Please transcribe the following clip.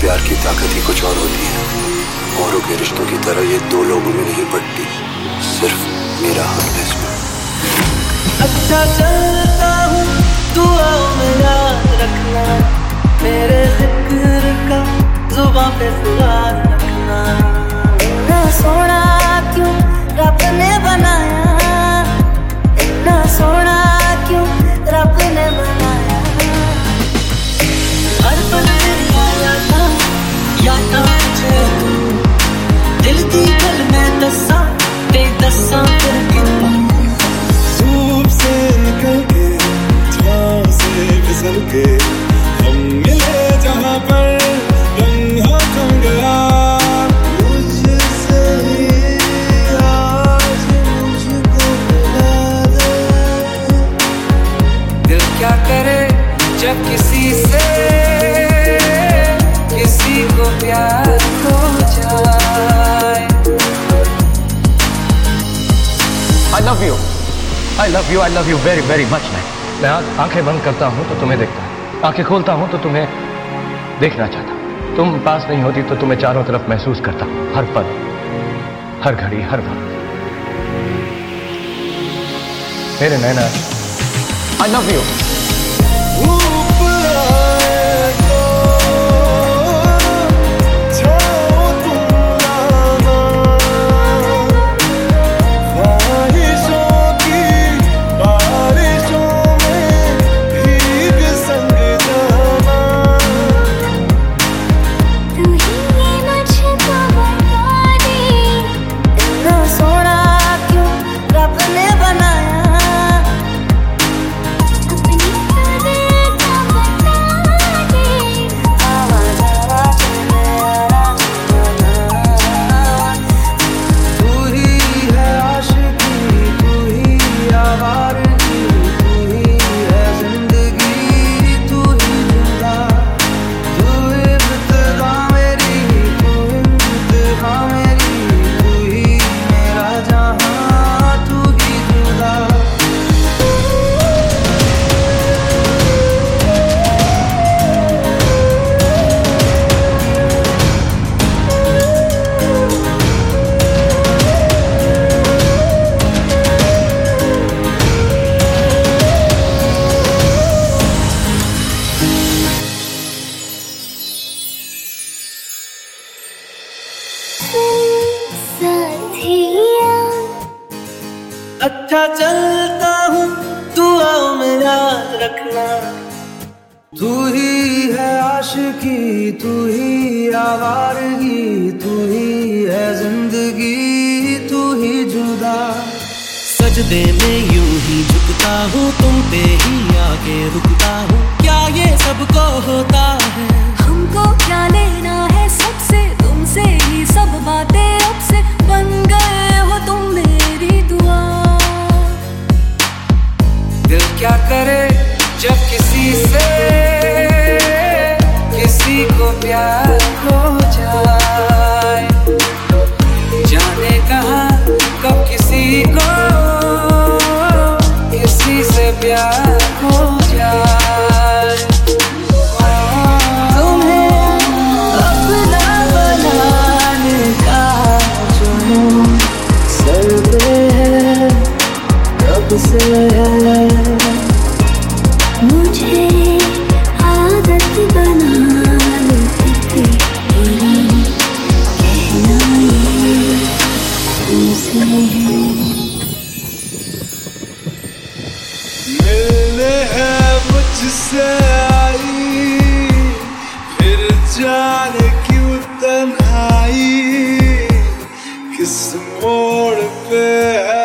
प्यार की ताकत ही कुछ और होती है। औरों के रिश्तों की तरह ये दो लोगों में नहीं बढ़ती सिर्फ़ मेरा हाथ है इसमें। अच्छा चलता हूँ दुआ में याद रखना। मेरे ज़िक्र का जुबा पे सुधार जब किसी से किसी को प्यार हो जाए। I love you I love you I love you very very much मैं मैं आंख- बंद करता हूँ तो तुम्हें देखता हूँ। आँखें खोलता हूँ तो तुम्हें देखना चाहता तुम पास नहीं होती तो तुम्हें चारों तरफ़ महसूस करता हर पल, हर घड़ी, हर वक्त। मेरे नैना आई लव यू 我 अच्छा चलता हूँ, दुआओं में याद रखना। तू ही है आशिकी, तू ही आवारगी तू ही है ज़िंदगी, तू ही जुदा। सजदे में यूँ ही झुकता हूँ, तुम पे ही आके रुकता हूँ। क्या ये सबको होता है? क्या करे जब किसी से किसी को प्यार हो जाए? जाने कहा कब किसी को किसी से प्यार हो जाए? से है? more to bear.